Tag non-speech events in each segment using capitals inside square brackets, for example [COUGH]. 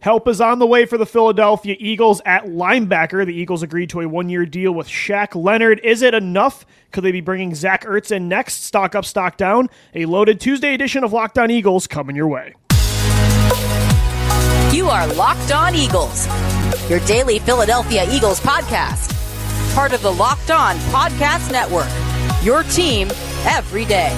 Help is on the way for the Philadelphia Eagles at linebacker. The Eagles agreed to a one year deal with Shaq Leonard. Is it enough? Could they be bringing Zach Ertz in next? Stock up, stock down. A loaded Tuesday edition of Locked On Eagles coming your way. You are Locked On Eagles, your daily Philadelphia Eagles podcast. Part of the Locked On Podcast Network, your team every day.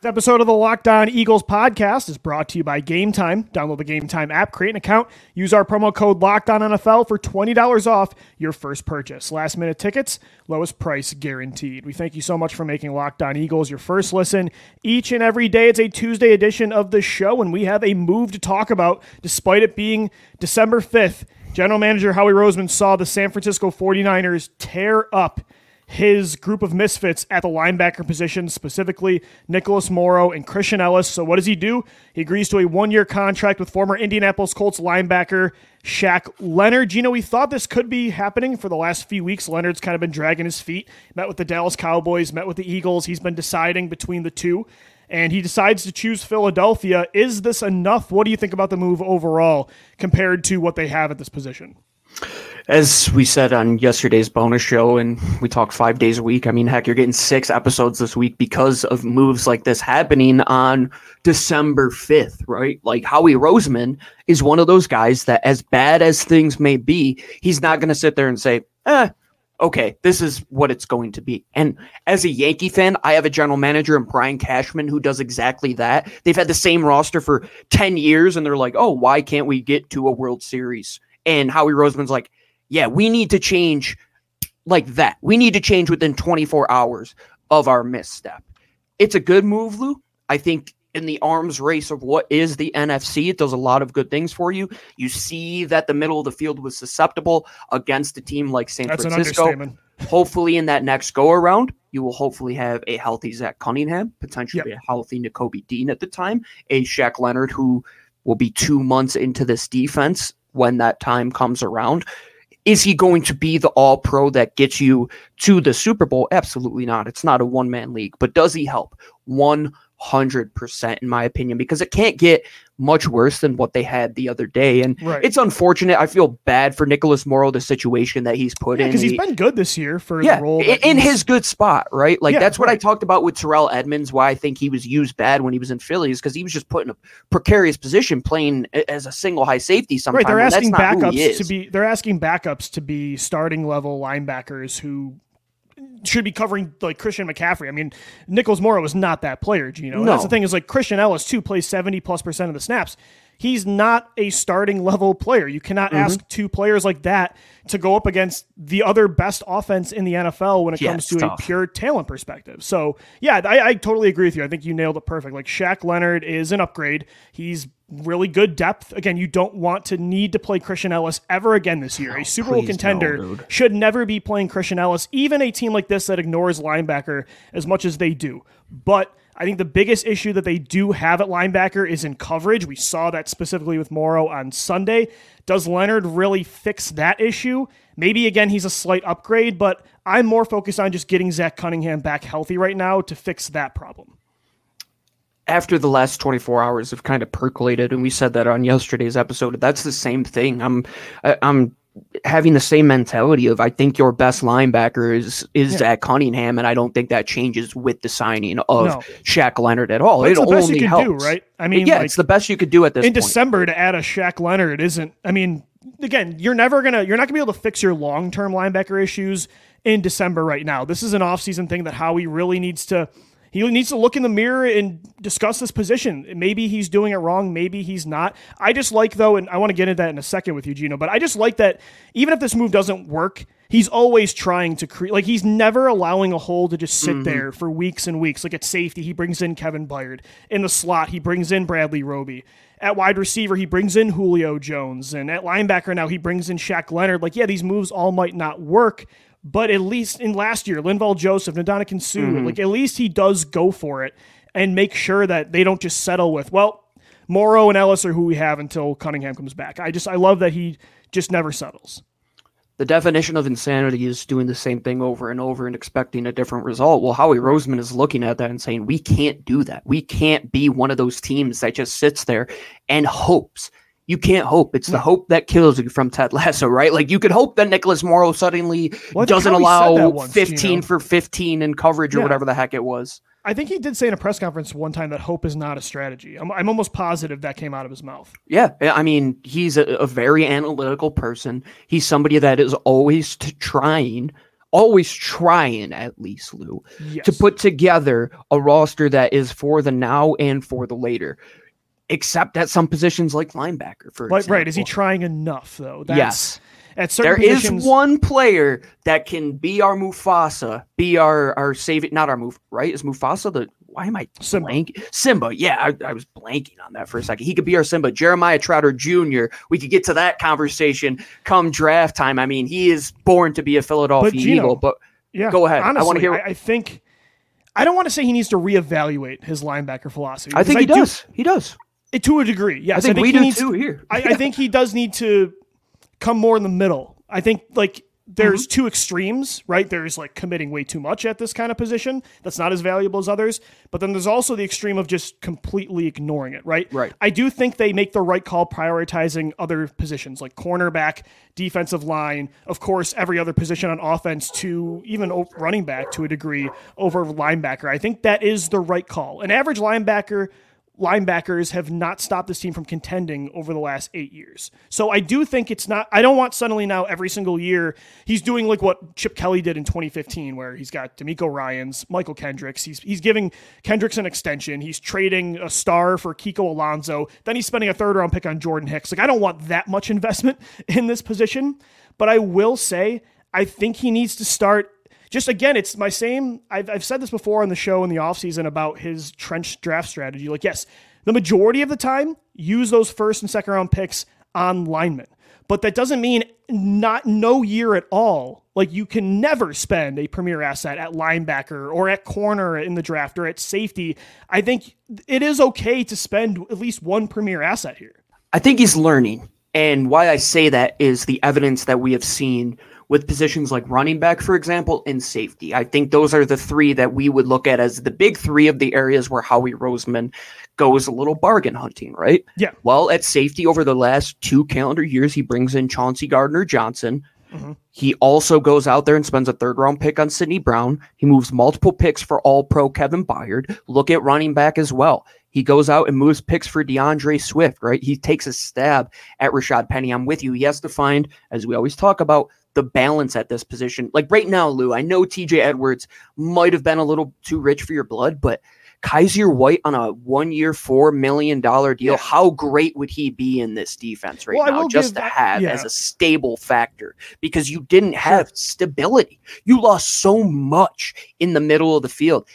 This episode of the Locked On Eagles podcast is brought to you by Gametime. Download the Gametime app, create an account, use our promo code Locked On NFL for twenty dollars off your first purchase. Last minute tickets, lowest price guaranteed. We thank you so much for making Locked On Eagles your first listen each and every day. It's a Tuesday edition of the show, and we have a move to talk about, despite it being December fifth. General Manager Howie Roseman saw the San Francisco 49ers tear up his group of misfits at the linebacker position, specifically Nicholas Morrow and Christian Ellis. So, what does he do? He agrees to a one year contract with former Indianapolis Colts linebacker Shaq Leonard. You know, we thought this could be happening for the last few weeks. Leonard's kind of been dragging his feet, met with the Dallas Cowboys, met with the Eagles. He's been deciding between the two. And he decides to choose Philadelphia. Is this enough? What do you think about the move overall compared to what they have at this position? As we said on yesterday's bonus show, and we talked five days a week. I mean, heck, you're getting six episodes this week because of moves like this happening on December 5th, right? Like Howie Roseman is one of those guys that, as bad as things may be, he's not going to sit there and say, eh, okay, this is what it's going to be. And as a Yankee fan, I have a general manager in Brian Cashman who does exactly that. They've had the same roster for 10 years, and they're like, oh, why can't we get to a World Series? And Howie Roseman's like, yeah, we need to change like that. We need to change within 24 hours of our misstep. It's a good move, Lou. I think in the arms race of what is the NFC, it does a lot of good things for you. You see that the middle of the field was susceptible against a team like San That's Francisco. hopefully, in that next go around, you will hopefully have a healthy Zach Cunningham, potentially yep. a healthy Nakobe Dean at the time, a Shaq Leonard who will be two months into this defense when that time comes around. Is he going to be the all pro that gets you to the Super Bowl? Absolutely not. It's not a one man league, but does he help? 100% in my opinion, because it can't get much worse than what they had the other day. And right. it's unfortunate. I feel bad for Nicholas Morrow, the situation that he's put yeah, in. Because he's been good this year for yeah. In, in his good spot, right? Like yeah, that's what right. I talked about with Terrell Edmunds why I think he was used bad when he was in Philly, is because he was just put in a precarious position playing as a single high safety sometimes. Right. They're asking backups to be they're asking backups to be starting level linebackers who should be covering like Christian McCaffrey. I mean, Nicholas Morrow is not that player, Gino. No. That's the thing is like Christian Ellis too plays 70 plus percent of the snaps. He's not a starting level player. You cannot mm-hmm. ask two players like that to go up against the other best offense in the NFL when it yeah, comes to tough. a pure talent perspective. So, yeah, I, I, totally agree with you. I think you nailed it perfect. Like Shaq Leonard is an upgrade. He's really good depth. Again, you don't want to need to play Christian Ellis ever again this year. a oh, Super Bowl contender no, should never be playing Christian Ellis, even a team like this that ignores linebacker as much as they do. But I think the biggest issue that they do have at linebacker is in coverage. We saw that specifically with Morrow on Sunday. Does Leonard really fix that issue? Maybe again, he's a slight upgrade, but I'm more focused on just getting Zach Cunningham back healthy right now to fix that problem after the last 24 hours have kind of percolated and we said that on yesterday's episode that's the same thing i'm i'm having the same mentality of I think your best linebacker is is yeah. Zach Cunningham, and I don't think that changes with the signing of no. Shaq Leonard at all. But it only helps, do, right? I mean, yeah, like, it's the best you could do at this. In point. December to add a Shaq Leonard isn't. I mean, again, you're never gonna you're not gonna be able to fix your long term linebacker issues in December right now. This is an offseason thing that Howie really needs to he needs to look in the mirror and discuss this position. Maybe he's doing it wrong. Maybe he's not. I just like, though, and I want to get into that in a second with you, Gino, but I just like that even if this move doesn't work, he's always trying to create, like, he's never allowing a hole to just sit mm-hmm. there for weeks and weeks. Like at safety, he brings in Kevin Byard. In the slot, he brings in Bradley Roby. At wide receiver, he brings in Julio Jones. And at linebacker now, he brings in Shaq Leonard. Like, yeah, these moves all might not work, but at least in last year, Linval Joseph, Ndamukong Suh, mm-hmm. like at least he does go for it and make sure that they don't just settle with, well, Morrow and Ellis are who we have until Cunningham comes back. I just I love that he just never settles. The definition of insanity is doing the same thing over and over and expecting a different result. Well, Howie Roseman is looking at that and saying, we can't do that. We can't be one of those teams that just sits there and hopes. You can't hope. It's the hope that kills you from Ted Lasso, right? Like you could hope that Nicholas Morrow suddenly well, doesn't allow once, 15 you know? for 15 in coverage or yeah. whatever the heck it was. I think he did say in a press conference one time that hope is not a strategy. I'm, I'm almost positive that came out of his mouth. Yeah. I mean, he's a, a very analytical person. He's somebody that is always trying, always trying at least, Lou, yes. to put together a roster that is for the now and for the later. Except at some positions like linebacker, for example. Right. Is he trying enough, though? That's, yes at certain there positions, is one player that can be our Mufasa, be our our save not our move right? Is Mufasa the why am I Simba. blanking? Simba, yeah, I, I, was blanking on that for a second. He could be our Simba. Jeremiah Trotter Jr. We could get to that conversation come draft time. I mean, he is born to be a Philadelphia but Gino, Eagle. But yeah, go ahead. Honestly, I want to hear. I, I think I don't want to say he needs to reevaluate his linebacker philosophy. I think he I does. Do, he does. To a degree, yes. I think, I think we do needs, too here. [LAUGHS] I, I think he does need to come more in the middle. I think like there's mm-hmm. two extremes, right? There's like committing way too much at this kind of position. That's not as valuable as others. But then there's also the extreme of just completely ignoring it, right? Right. I do think they make the right call prioritizing other positions like cornerback, defensive line, of course, every other position on offense to even running back to a degree over linebacker. I think that is the right call. An average linebacker linebackers have not stopped this team from contending over the last eight years. So I do think it's not, I don't want suddenly now every single year he's doing like what Chip Kelly did in 2015, where he's got DeMeco Ryans, Mychal Kendricks. He's, he's giving Kendricks an extension. He's trading a star for Kiko Alonso. Then he's spending a third round pick on Jordan Hicks. Like, I don't want that much [LAUGHS] investment in this position. But I will say, I think he needs to start just again, it's my same. I've, I've said this before on the show in the offseason about his trench draft strategy. Like, yes, the majority of the time, use those first and second round picks on linemen. But that doesn't mean not no year at all. Like you can never spend a premier asset at linebacker or at corner in the draft or at safety. I think it is okay to spend at least one premier asset here. I think he's learning. And why I say that is the evidence that we have seen with positions like running back, for example, and safety. I think those are the three that we would look at as the big three of the areas where Howie Roseman goes a little bargain hunting, right? Yeah. Well, at safety over the last two calendar years, he brings in Chauncey Gardner Johnson. Mm-hmm. He also goes out there and spends a third round pick on Sydney Brown. He moves multiple picks for all pro Kevin Byard. Look at running back as well. He goes out and moves picks for D'Andre Swift, right? He takes a stab at Rashad Penny. I'm with you. He has to find, as we always talk about, the balance at this position. Like right now, Lou, I know TJ Edwards might have been a little too rich for your blood, but Kyzir White on a one year, $4 million deal, yeah. how great would he be in this defense right well, now just to have yeah. as a stable factor? Because you didn't have stability. You lost so much in the middle of the field.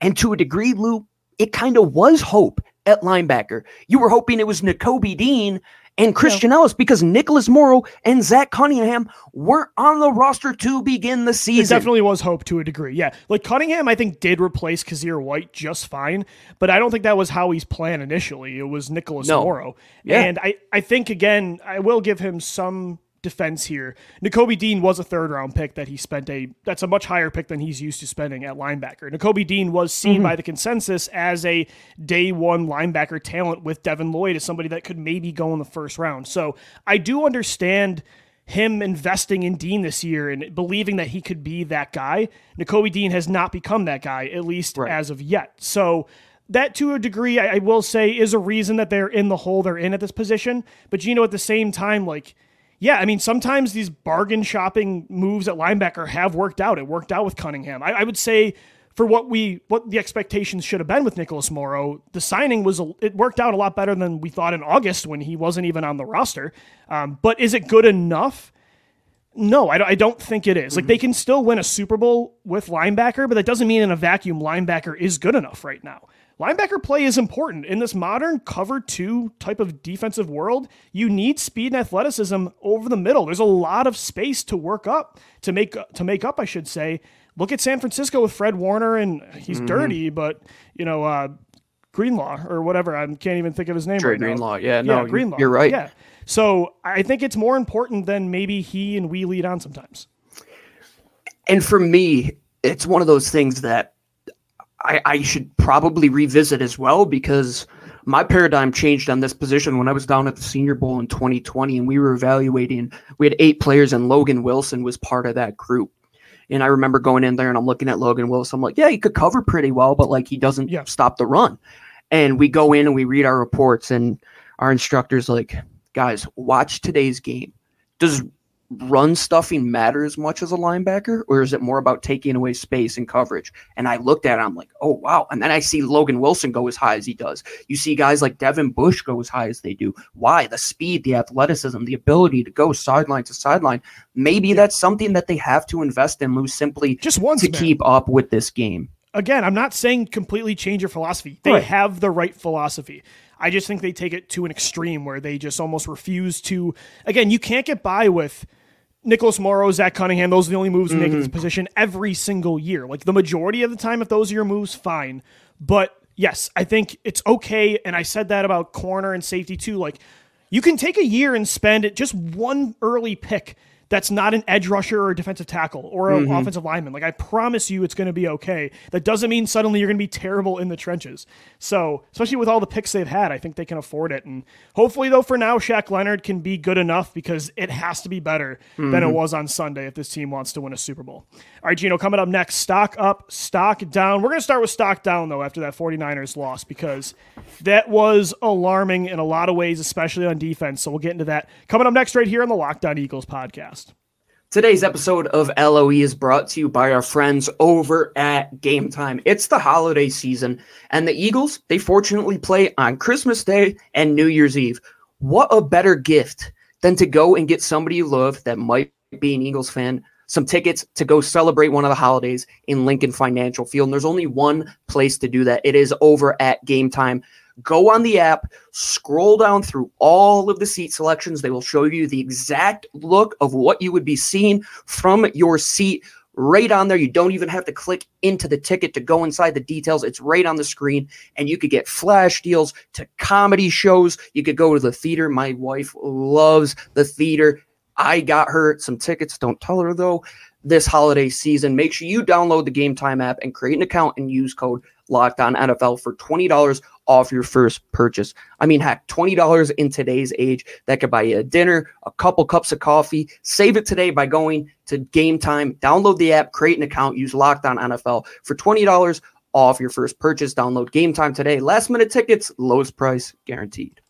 And to a degree, Lou, it kind of was hope at linebacker. You were hoping it was Nakobe Dean and Christian yeah. Ellis because Nicholas Morrow and Zach Cunningham weren't on the roster to begin the season. It definitely was hope to a degree. Yeah. Like Cunningham, I think, did replace Kyzir White just fine, but I don't think that was Howie's plan initially. It was Nicholas no. Morrow. Yeah. And I, I think, again, I will give him some defense here. Nakobe Dean was a third round pick that he spent a that's a much higher pick than he's used to spending at linebacker. Nakobe Dean was seen mm-hmm. by the consensus as a day one linebacker talent with Devin Lloyd as somebody that could maybe go in the first round. So I do understand him investing in Dean this year and believing that he could be that guy. Nakobe Dean has not become that guy, at least right. as of yet. So that to a degree, I, I will say, is a reason that they're in the hole they're in at this position. But you know, at the same time, like yeah, I mean, sometimes these bargain shopping moves at linebacker have worked out. It worked out with Cunningham. I, I would say for what we what the expectations should have been with Nicholas Morrow, the signing was a, it worked out a lot better than we thought in August when he wasn't even on the roster. Um, but is it good enough? No, I, don't, I don't think it is. Mm-hmm. Like they can still win a Super Bowl with linebacker, but that doesn't mean in a vacuum linebacker is good enough right now linebacker play is important in this modern cover two type of defensive world. You need speed and athleticism over the middle. There's a lot of space to work up to make to make up, I should say. Look at San Francisco with Fred Warner, and he's mm-hmm. dirty, but you know. Uh, Greenlaw or whatever. I can't even think of his name Dre right Greenlaw. now. Yeah, no, Greenlaw. You're right. Yeah. So I think it's more important than maybe he and we lead on sometimes. And for me, it's one of those things that I, I should probably revisit as well because my paradigm changed on this position when I was down at the Senior Bowl in 2020 and we were evaluating. We had eight players and Logan Wilson was part of that group. And I remember going in there and I'm looking at Logan Wilson. I'm like, yeah, he could cover pretty well, but like he doesn't yeah. stop the run. And we go in and we read our reports, and our instructor's like, guys, watch today's game. Does run stuffing matter as much as a linebacker, or is it more about taking away space and coverage? And I looked at it, I'm like, oh wow. And then I see Logan Wilson go as high as he does. You see guys like Devin Bush go as high as they do. Why? The speed, the athleticism, the ability to go sideline to sideline. Maybe that's something that they have to invest in, Lou, simply just once to man. keep up with this game. Again, I'm not saying completely change your philosophy. They right. have the right philosophy. I just think they take it to an extreme where they just almost refuse to. Again, you can't get by with Nicholas Morrow, Zach Cunningham, those are the only moves mm-hmm. we make in this position every single year. Like the majority of the time, if those are your moves, fine. But yes, I think it's okay. And I said that about corner and safety too. Like you can take a year and spend it just one early pick that's not an edge rusher or a defensive tackle or an mm-hmm. offensive lineman. Like I promise you, it's going to be okay. That doesn't mean suddenly you're going to be terrible in the trenches. So especially with all the picks they've had, I think they can afford it. And hopefully, though, for now, Shaq Leonard can be good enough because it has to be better mm-hmm. than it mm-hmm. was on Sunday if this team wants to win a Super Bowl. All right, Gino, coming up next, stock up, stock down. We're going to start with stock down though after that 49ers loss because that was alarming in a lot of ways, especially on defense. So we'll get into that coming up next right here on the Locked On Eagles podcast. Today's episode of LOE is brought to you by our friends over at Gametime. It's the holiday season, and the Eagles, they fortunately play on Christmas Day and New Year's Eve. What a better gift than to go and get somebody you love that might be an Eagles fan some tickets to go celebrate one of the holidays in Lincoln Financial Field. And there's only one place to do that. It is over at Gametime. Go on the app, scroll down through all of the seat selections. They will show you the exact look of what you would be seeing from your seat right on there. You don't even have to click into the ticket to go inside the details. It's right on the screen, and you could get flash deals to comedy shows. You could go to the theater. My wife loves the theater. I got her some tickets. Don't tell her though. This holiday season, make sure you download the Gametime app and create an account and use code Locked On NFL for twenty dollars off your first purchase. I mean, heck, twenty dollars in today's age that could buy you a dinner, a couple cups of coffee. Save it today by going to Gametime, download the app, create an account, use Locked On NFL for twenty dollars off your first purchase. Download Gametime today. Last minute tickets, lowest price guaranteed.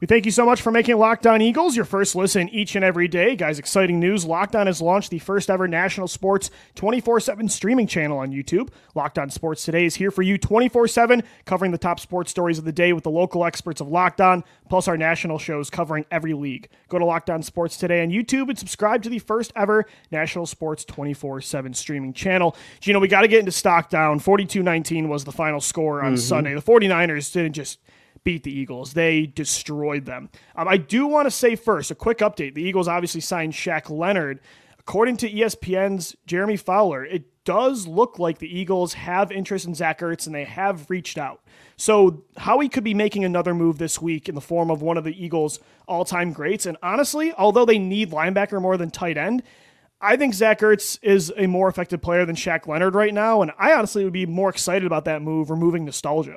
We thank you so much for making Locked On Eagles your first listen each and every day. Guys, exciting news. Locked On has launched the first ever national sports 24 7 streaming channel on YouTube. Locked On Sports Today is here for you 24 7, covering the top sports stories of the day with the local experts of Locked On, plus our national shows covering every league. Go to Locked On Sports Today on YouTube and subscribe to the first ever national sports 24 7 streaming channel. Gino, we got to get into stock down. 42 19 was the final score on mm-hmm. Sunday. The 49ers didn't just beat the Eagles. They destroyed them. Um, I do want to say first a quick update. The Eagles obviously signed Shaq Leonard. According to ESPN's Jeremy Fowler, it does look like the Eagles have interest in Zach Ertz and they have reached out. So Howie could be making another move this week in the form of one of the Eagles' all-time greats. And honestly, although they need linebacker more than tight end, I think Zach Ertz is a more effective player than Shaq Leonard right now, and I honestly would be more excited about that move, removing nostalgia.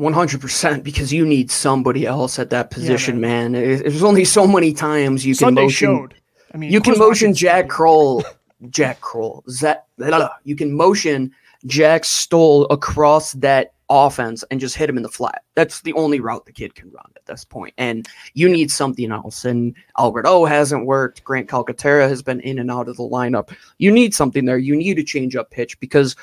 100% because you need somebody else at that position, yeah, man. man. There's only so many times you Sunday can motion. Showed. I mean, you can motion Jack Kroll, Jack Kroll. That you can motion Jack Stoll across that offense and just hit him in the flat. That's the only route the kid can run at this point. And you need something else. And Albert O hasn't worked. Grant Calcaterra has been in and out of the lineup. You need something there. You need a change up pitch because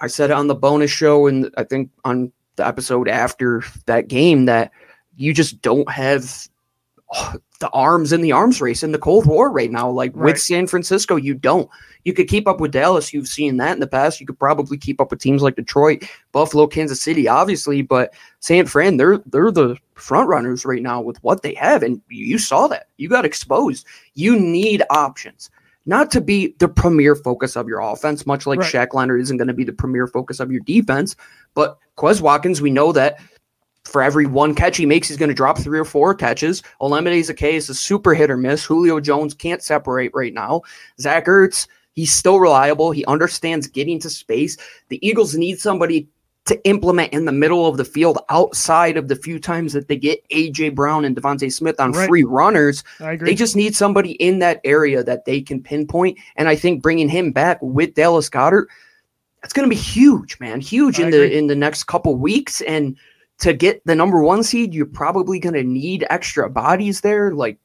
I said it on the bonus show and I think on the episode after that game that you just don't have oh, the arms in the arms race in the Cold War right now. Like right. with San Francisco, you don't. You could keep up with Dallas. You've seen that in the past. You could probably keep up with teams like Detroit, Buffalo, Kansas City, obviously. But San Fran, they're they're the front runners right now with what they have, and you saw that. You got exposed. You need options. not to be the premier focus of your offense, much like right. Shaq Leonard isn't going to be the premier focus of your defense. But Quez Watkins, we know that for every one catch he makes, he's going to drop three or four catches. Olamide Zaccheaus is a super hit or miss. Julio Jones can't separate right now. Zach Ertz, he's still reliable. He understands getting to space. The Eagles need somebody to implement in the middle of the field outside of the few times that they get AJ Brown and DeVonta Smith on right. free runners. They just need somebody in that area that they can pinpoint. And I think bringing him back with Dallas Goedert, that's going to be huge, man. Huge I in agree. the in the next couple weeks. And to get the number one seed, you're probably going to need extra bodies there. Like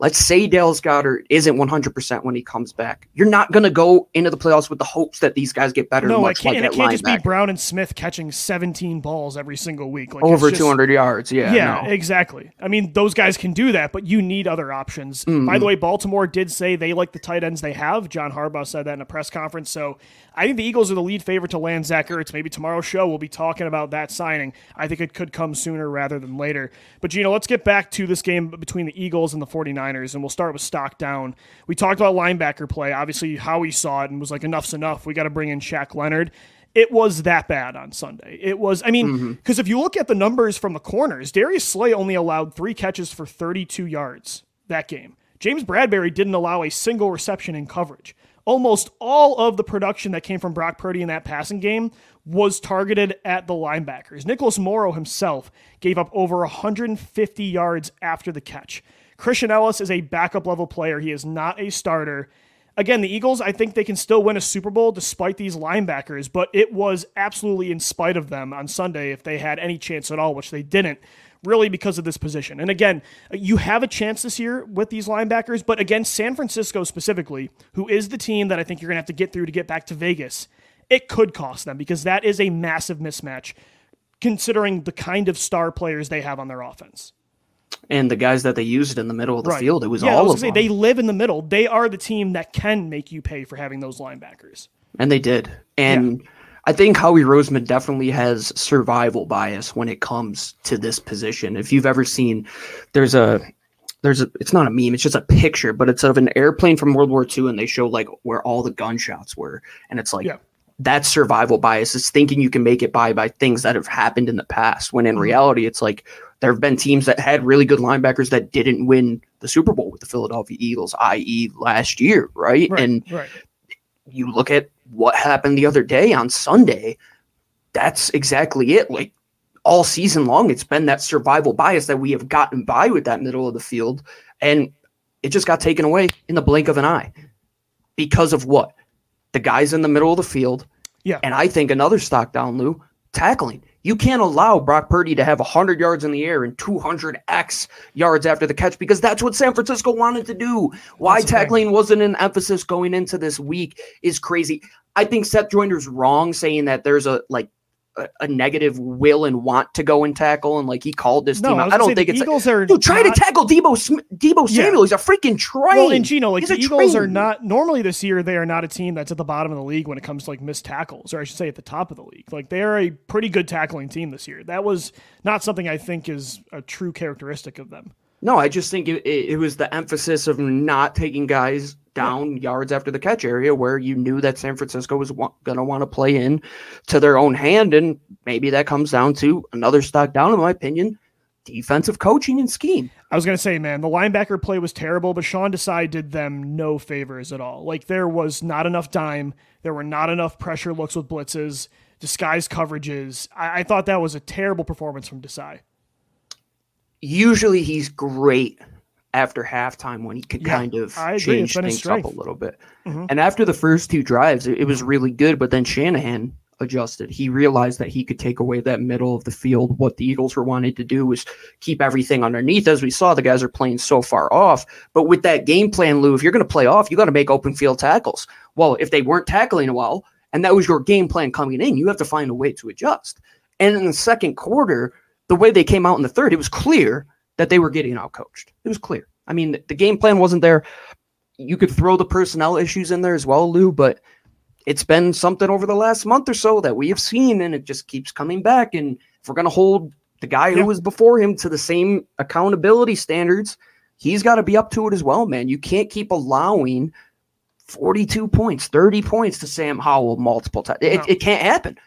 let's say Dallas Goedert isn't 100% when he comes back. You're not going to go into the playoffs with the hopes that these guys get better. No, much it can't, like it can't just be Brown and Smith catching 17 balls every single week. Like Over just, 200 yards. Yeah. Yeah, no. exactly. I mean, those guys can do that, but you need other options. Mm-hmm. By the way, Baltimore did say they like the tight ends they have. John Harbaugh said that in a press conference. So I think the Eagles are the lead favorite to land Zach Ertz. Maybe tomorrow's show we'll be talking about that signing. I think it could come sooner rather than later. But, Gino, let's get back to this game between the Eagles and the 49ers, and we'll start with stock down. We talked about linebacker play, obviously, how he saw it and was like, enough's enough. We got to bring in Shaq Leonard. It was that bad on Sunday. It was, I mean, because mm-hmm. if you look at the numbers from the corners, Darius Slay only allowed three catches for 32 yards that game. James Bradberry didn't allow a single reception in coverage almost all of the production that came from Brock Purdy in that passing game was targeted at the linebackers. Nicholas Morrow himself gave up over 150 yards after the catch. Christian Ellis is a backup level player. He is not a starter. Again, the Eagles, I think they can still win a Super Bowl despite these linebackers, but it was absolutely in spite of them on Sunday if they had any chance at all, which they didn't really because of this position. And again, you have a chance this year with these linebackers, but against San Francisco specifically, who is the team that I think you're going to have to get through to get back to Vegas, it could cost them because that is a massive mismatch considering the kind of star players they have on their offense. And the guys that they used in the middle of the right. field, it was yeah, all was of say, them. They live in the middle. They are the team that can make you pay for having those linebackers. And they did. And yeah I think Howie Roseman definitely has survival bias when it comes to this position. If you've ever seen, there's a there's a it's not a meme, it's just a picture, but it's of an airplane from World War II, and they show like where all the gunshots were, and it's like yeah. that's survival bias. It's thinking you can make it by by things that have happened in the past. When in mm-hmm. reality, it's like there have been teams that had really good linebackers that didn't win the Super Bowl with the Philadelphia Eagles, i.e., last year, right? right and right. you look at what happened the other day on Sunday, that's exactly it. Like all season long, it's been that survival bias that we have gotten by with that middle of the field. And it just got taken away in the blink of an eye because of what? The guys in the middle of the field. Yeah. And I think another stock down, Lou, tackling. You can't allow Brock Purdy to have 100 yards in the air and 200x yards after the catch because that's what San Francisco wanted to do. Why that's tackling wasn't an emphasis going into this week is crazy. I think Seth Joyner's wrong saying that there's a like a, negative will and want to go and tackle, and like he called this no, team. I, I don't think it's Eagles like, are dude, try not, to tackle Deebo Deebo Samuel. Yeah. He's a freaking train. Well, and Gino, like He's the Eagles train. are not normally this year. They are not a team that's at the bottom of the league when it comes to like missed tackles, or I should say at the top of the league. Like they are a pretty good tackling team this year. That was not something I think is a true characteristic of them. No, I just think it, it, it was the emphasis of not taking guys down yeah. yards after the catch area where you knew that San Francisco was wa- going to want to play in to their own hand. And maybe that comes down to another stock down, in my opinion, defensive coaching and scheme. I was going to say, man, the linebacker play was terrible, but Sean Desai did them no favors at all. Like there was not enough dime. There were not enough pressure looks with blitzes, disguised coverages. I, I thought that was a terrible performance from Desai usually he's great after halftime when he could yeah, kind of change things up a little bit. Mm-hmm. And after the first two drives, it, it, was really good. But then Shanahan adjusted. He realized that he could take away that middle of the field. What the Eagles were wanting to do was keep everything underneath. As we saw, the guys are playing so far off. But with that game plan, Lou, if you're going to play off, you got to make open field tackles. Well, if they weren't tackling well, and that was your game plan coming in, you have to find a way to adjust. And in the second quarter, the way they came out in the third, it was clear that they were getting outcoached. It was clear. I mean, the game plan wasn't there. You could throw the personnel issues in there as well, Lou, but it's been something over the last month or so that we have seen, and it just keeps coming back. And if we're going to hold the guy who was before him to the same accountability standards, he's got to be up to it as well, man. You can't keep allowing 42 points, 30 points to Sam Howell multiple times. It, no. it can't happen.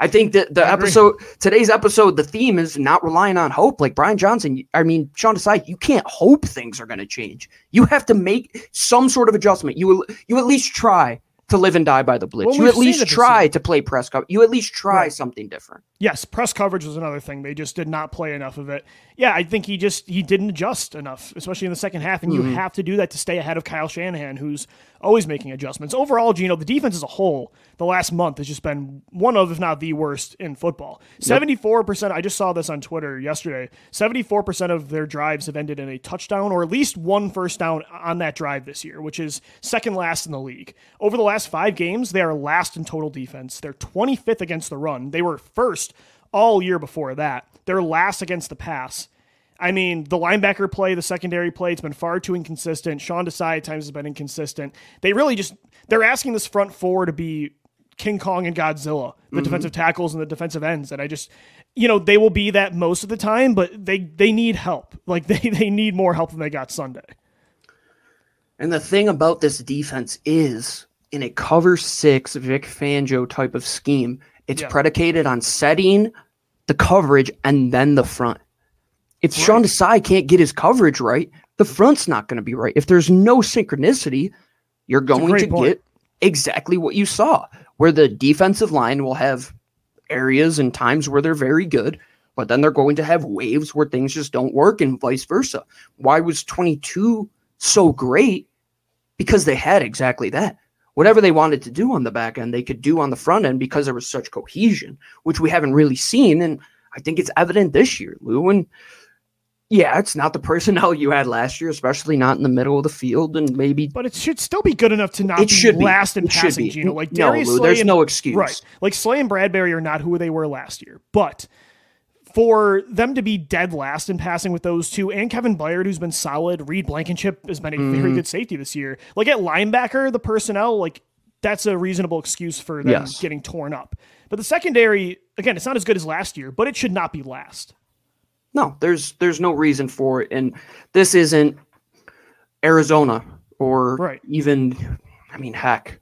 I think that the episode, today's episode, the theme is not relying on hope. Like Brian Johnson, I mean, Sean Desai, you can't hope things are going to change. You have to make some sort of adjustment. You you at least try to live and die by the blitz. Well, you at least try to play press coverage. You at least try right. something different. Yes, press coverage was another thing. They just did not play enough of it. Yeah, I think he just he didn't adjust enough, especially in the second half. And mm-hmm. you have to do that to stay ahead of Kyle Shanahan, who's always making adjustments. Overall, Gino, the defense as a whole, the last month has just been one of, if not the worst in football. Seventy-four percent. I just saw this on Twitter yesterday. Seventy-four percent of their drives have ended in a touchdown or at least one first down on that drive this year, which is second last in the league. Over the last five games, they are last in total defense. They're twenty-fifth against the run. They were first all year before that. They're last against the pass. I mean, the linebacker play, the secondary play, it's been far too inconsistent. Sean Desai at times has been inconsistent. They really just they're asking this front four to be King Kong and Godzilla, the mm-hmm. defensive tackles and the defensive ends. And I just you know, they will be that most of the time, but they they need help. [LAUGHS] Like they they need more help than they got Sunday. And the thing about this defense is in a cover six Vic Fangio type of scheme, it's yeah. predicated on setting the coverage and then the front. If right. Sean Desai can't get his coverage right, the front's not going to be right. If there's no synchronicity, you're going to point. get exactly what you saw, where the defensive line will have areas and times where they're very good, but then they're going to have waves where things just don't work and vice versa. Why was 22 so great? Because they had exactly that. Whatever they wanted to do on the back end, they could do on the front end because there was such cohesion, which we haven't really seen. And I think it's evident this year, Lou. And yeah, it's not the personnel [LAUGHS] you had last year, especially not in the middle of the field, and maybe. But it should still be good enough to not it should be last in it passing. Gino, like no, Darius Lou, there's and, no excuse. Right, like Slay and Bradberry are not who they were last year, but for them to be dead last in passing with those two, and Kevin Byard, who's been solid, Reed Blankenship has been a mm. very good safety this year. Like at linebacker, the personnel, like that's a reasonable excuse for them yes. getting torn up. But the secondary, again, it's not as good as last year, but it should not be last. No, there's there's no reason for it, and this isn't Arizona or right. even, I mean, heck,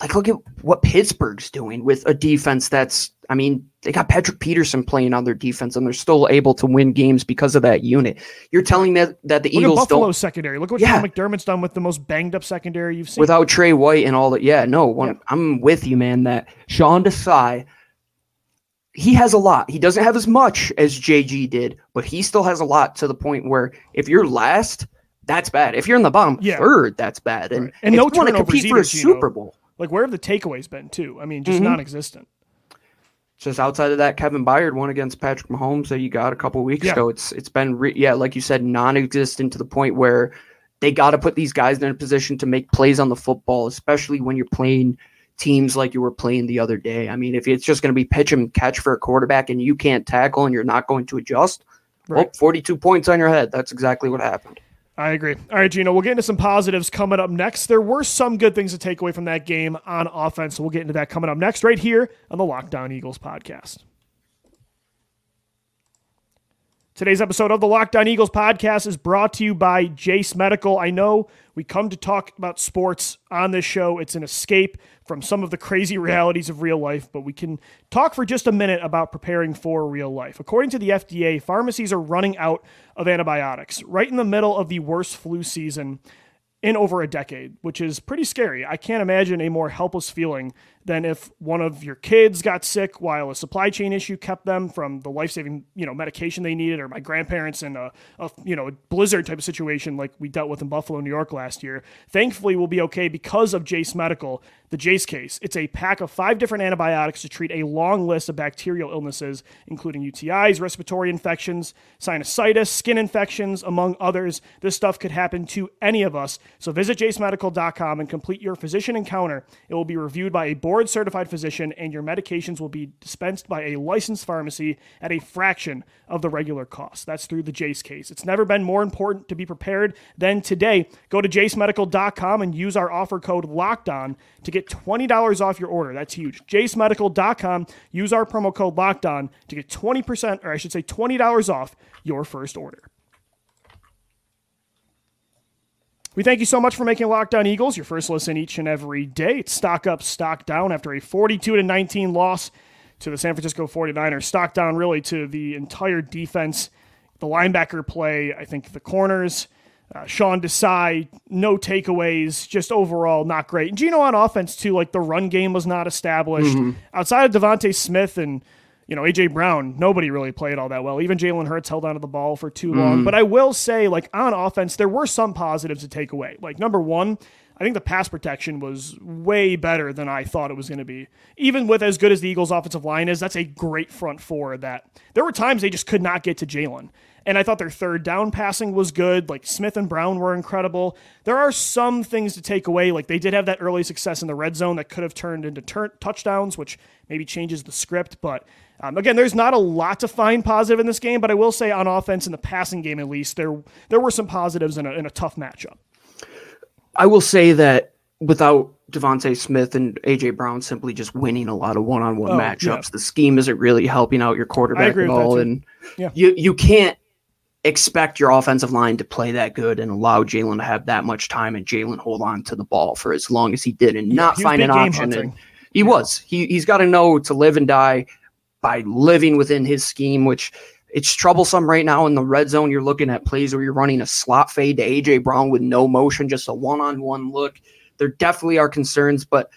like look at what Pittsburgh's doing with a defense that's, I mean, they got Patrick Peterson playing on their defense, and they're still able to win games because of that unit. You're telling me that that the look Eagles at Buffalo's don't, secondary. Look what yeah. Sean McDermott's done with the most banged up secondary you've seen without Trey White and all that. Yeah, no, one, yeah. I'm with you, man. That Sean Desai he has a lot. He doesn't have as much as JG did, but he still has a lot to the point where if you're last, that's bad. If you're in the bottom yeah. third, that's bad. And, right. and no want to compete for a Super Bowl. Like where have the takeaways been too? I mean, just mm-hmm. non-existent. Just outside of that, Kevin Byard won against Patrick Mahomes that you got a couple weeks yeah. ago. It's it's been re- yeah, like you said, non-existent to the point where they got to put these guys in a position to make plays on the football, especially when you're playing – teams like you were playing the other day. I mean, if it's just going to be pitch and catch for a quarterback and you can't tackle and you're not going to adjust, right. well, 42 points on your head. That's exactly what happened. I agree. All right, Gino, we'll get into some positives coming up next. There were some good things to take away from that game on offense. So we'll get into that coming up next, right here on the Locked On Eagles podcast. Today's episode of the Locked On Eagles podcast is brought to you by Jase Medical. I know we come to talk about sports on this show, it's an escape from some of the crazy [LAUGHS] realities of real life, but we can talk for just a minute about preparing for real life. According to the FDA, pharmacies are running out of antibiotics right in the middle of the worst flu season in over a decade, which is pretty scary. I can't imagine a more helpless feeling than if one of your kids got sick while a supply chain issue kept them from the life-saving, you know, medication they needed, or my grandparents in a, a, you know, a blizzard type of situation like we dealt with in Buffalo, New York last year. Thankfully, we'll be okay because of jase Medical, the jase case. It's a pack of five different antibiotics to treat a long list of bacterial illnesses, including UTIs, respiratory infections, sinusitis, skin infections, among others. This stuff could happen to any of us. So visit jasemedical.com and complete your physician encounter. It will be reviewed by a board board certified physician, and your medications will be dispensed by a licensed pharmacy at a fraction of the regular cost. That's through the Jase case. It's never been more important to be prepared than today. Go to jasemedical.com and use our offer code locked on to get $20 off your order. That's huge. jasemedical.com. Use our promo code locked on to get 20%, or I should say $20 off your first order. We thank you so much for making Locked On Eagles your first listen each and every day. It's stock up, stock down after a 42 to 19 loss to the San Francisco 49ers. Stock down really to the entire defense, the linebacker play, I think the corners, uh, Sean Desai, no takeaways, just overall not great. And Gino on offense too, like the run game was not established. Mm-hmm. Outside of DeVonta Smith and you know, AJ Brown, nobody really played all that well. Even Jalen Hurts held onto the ball for too long. Mm. But I will say, like on offense, there were some positives to take away. Like number one, I think the pass protection was way better than I thought it was going to be. Even with as good as the Eagles' offensive line is, that's a great front four. That there were times they just could not get to Jalen. And I thought their third down passing was good. Like Smith and Brown were incredible. There are some things to take away. Like they did have that early success in the red zone that could have turned into touchdowns, which maybe changes the script. But um, again, there's not a lot to find positive in this game, but I will say on offense in the passing game at least, there there were some positives in a, in a tough matchup. I will say that without DeVonta Smith and AJ Brown simply just winning a lot of one-on-one oh, matchups, yeah. the scheme isn't really helping out your quarterback at all, and yeah. you you can't expect your offensive line to play that good and allow Jalen to have that much time and Jalen hold on to the ball for as long as he did and yeah, not find an option. And he was. He he's got to know to live and die by living within his scheme, which it's troublesome right now in the red zone. You're looking at plays where you're running a slot fade to AJ Brown with no motion, just a one-on-one look. There definitely are concerns, but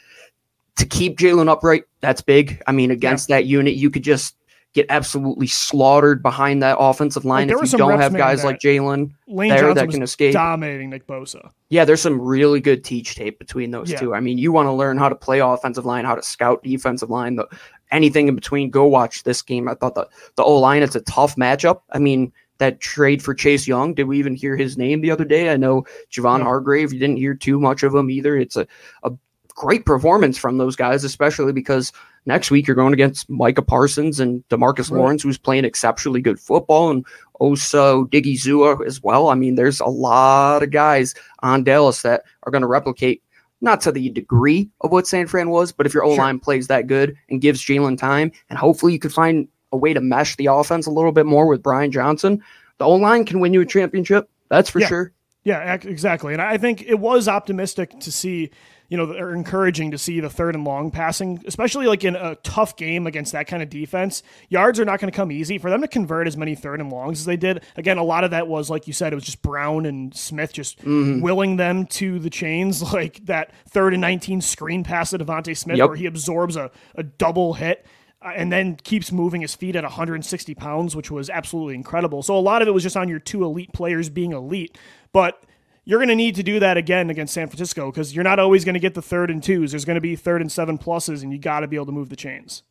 to keep Jalen upright, that's big. I mean, against yeah. that unit, you could just get absolutely slaughtered behind that offensive line like, if you don't have guys like Jalen there Johnson that can escape. Dominating Nick Bosa. Yeah, there's some really good teach tape between those yeah. two. I mean, you want to learn how to play offensive line, how to scout defensive line, the anything in between, go watch this game. I thought the the O line it's a tough matchup. I mean, that trade for Chase Young, did we even hear his name the other day? I know Javon yeah. Hargrave, you didn't hear too much of him either. It's a, a great performance from those guys, especially because next week you're going against Micah Parsons and Demarcus right. Lawrence, who's playing exceptionally good football, and also Diggy Zua as well. I mean, there's a lot of guys on Dallas that are going to replicate not to the degree of what San Fran was, but if your O line sure. plays that good and gives Jalen time, and hopefully you could find a way to mesh the offense a little bit more with Brian Johnson, the O line can win you a championship. That's for yeah. sure. Yeah, exactly. And I think it was optimistic to see you know, they're encouraging to see the third and long passing, especially like in a tough game against that kind of defense. Yards are not going to come easy for them to convert as many third and longs as they did. Again, a lot of that was like you said, it was just Brown and Smith just mm-hmm. willing them to the chains, [LAUGHS] like that third and nineteen screen pass to DeVonta Smith yep. where he absorbs a, a double hit. Uh, and then keeps moving his feet at 160 pounds, which was absolutely incredible. So a lot of it was just on your two elite players being elite. But you're going to need to do that again against San Francisco because you're not always going to get the third and twos. There's going to be third and seven pluses, and you got to be able to move the chains.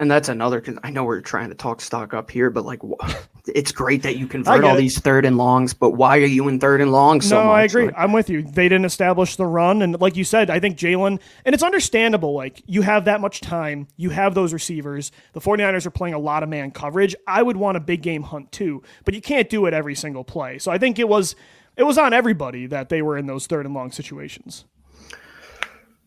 And that's another. Cause I know we're trying to talk stock up here, but like, [LAUGHS] it's great that you convert all these third and longs. But why are you in third and long so no, much? I agree. Like, I'm with you. They didn't establish the run, and like you said, I think Jalen. And it's understandable. Like you have that much time, you have those receivers. The 49ers are playing a lot of man coverage. I would want a big game hunt too, but you can't do it every single play. So I think it was it was on everybody that they were in those third and long situations.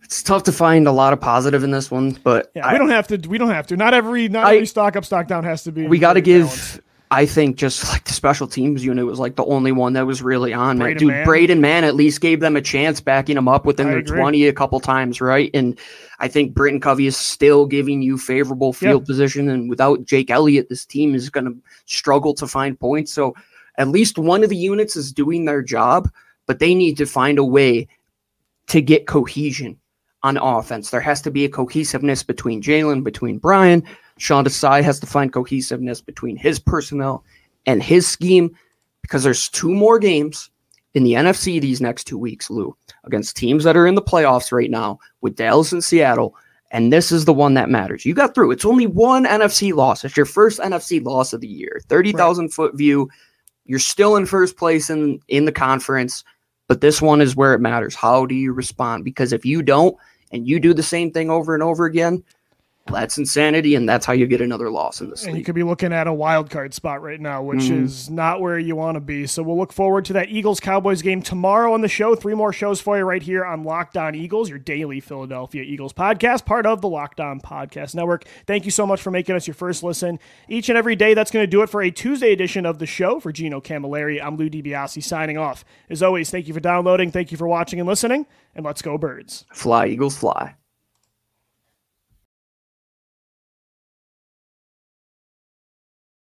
It's tough to find a lot of positive in this one, but yeah, I, we don't have to. We don't have to. Not every not I, every stock up, stock down has to be. We got to give. Balanced. I think just like the special teams unit was like the only one that was really on. Braden Dude, Mann. Braden Mann at least gave them a chance backing them up within I their agree. 20 a couple times, right? And I think Britton Covey is still giving you favorable field yep. position. And without Jake Elliott, this team is going to struggle to find points. So at least one of the units is doing their job, but they need to find a way to get cohesion on offense. There has to be a cohesiveness between Jalen, between Brian. Sean Desai has to find cohesiveness between his personnel and his scheme because there's two more games in the NFC these next two weeks, Lou, against teams that are in the playoffs right now with Dallas and Seattle. And this is the one that matters. You got through. It's only one NFC loss. It's your first NFC loss of the year. 30,000 right. foot view. You're still in first place in in the conference, but this one is where it matters. How do you respond? Because if you don't and you do the same thing over and over again, that's insanity, and that's how you get another loss in this and league. you could be looking at a wild card spot right now, which mm. is not where you want to be. So we'll look forward to that Eagles Cowboys game tomorrow on the show. Three more shows for you right here on Locked On Eagles, your daily Philadelphia Eagles podcast, part of the Locked On Podcast Network. Thank you so much for making us your first listen each and every day. That's going to do it for a Tuesday edition of the show. For Gino Camilleri, I'm Lou DiBiase signing off. As always, thank you for downloading, thank you for watching and listening, and let's go, birds. Fly, Eagles, fly.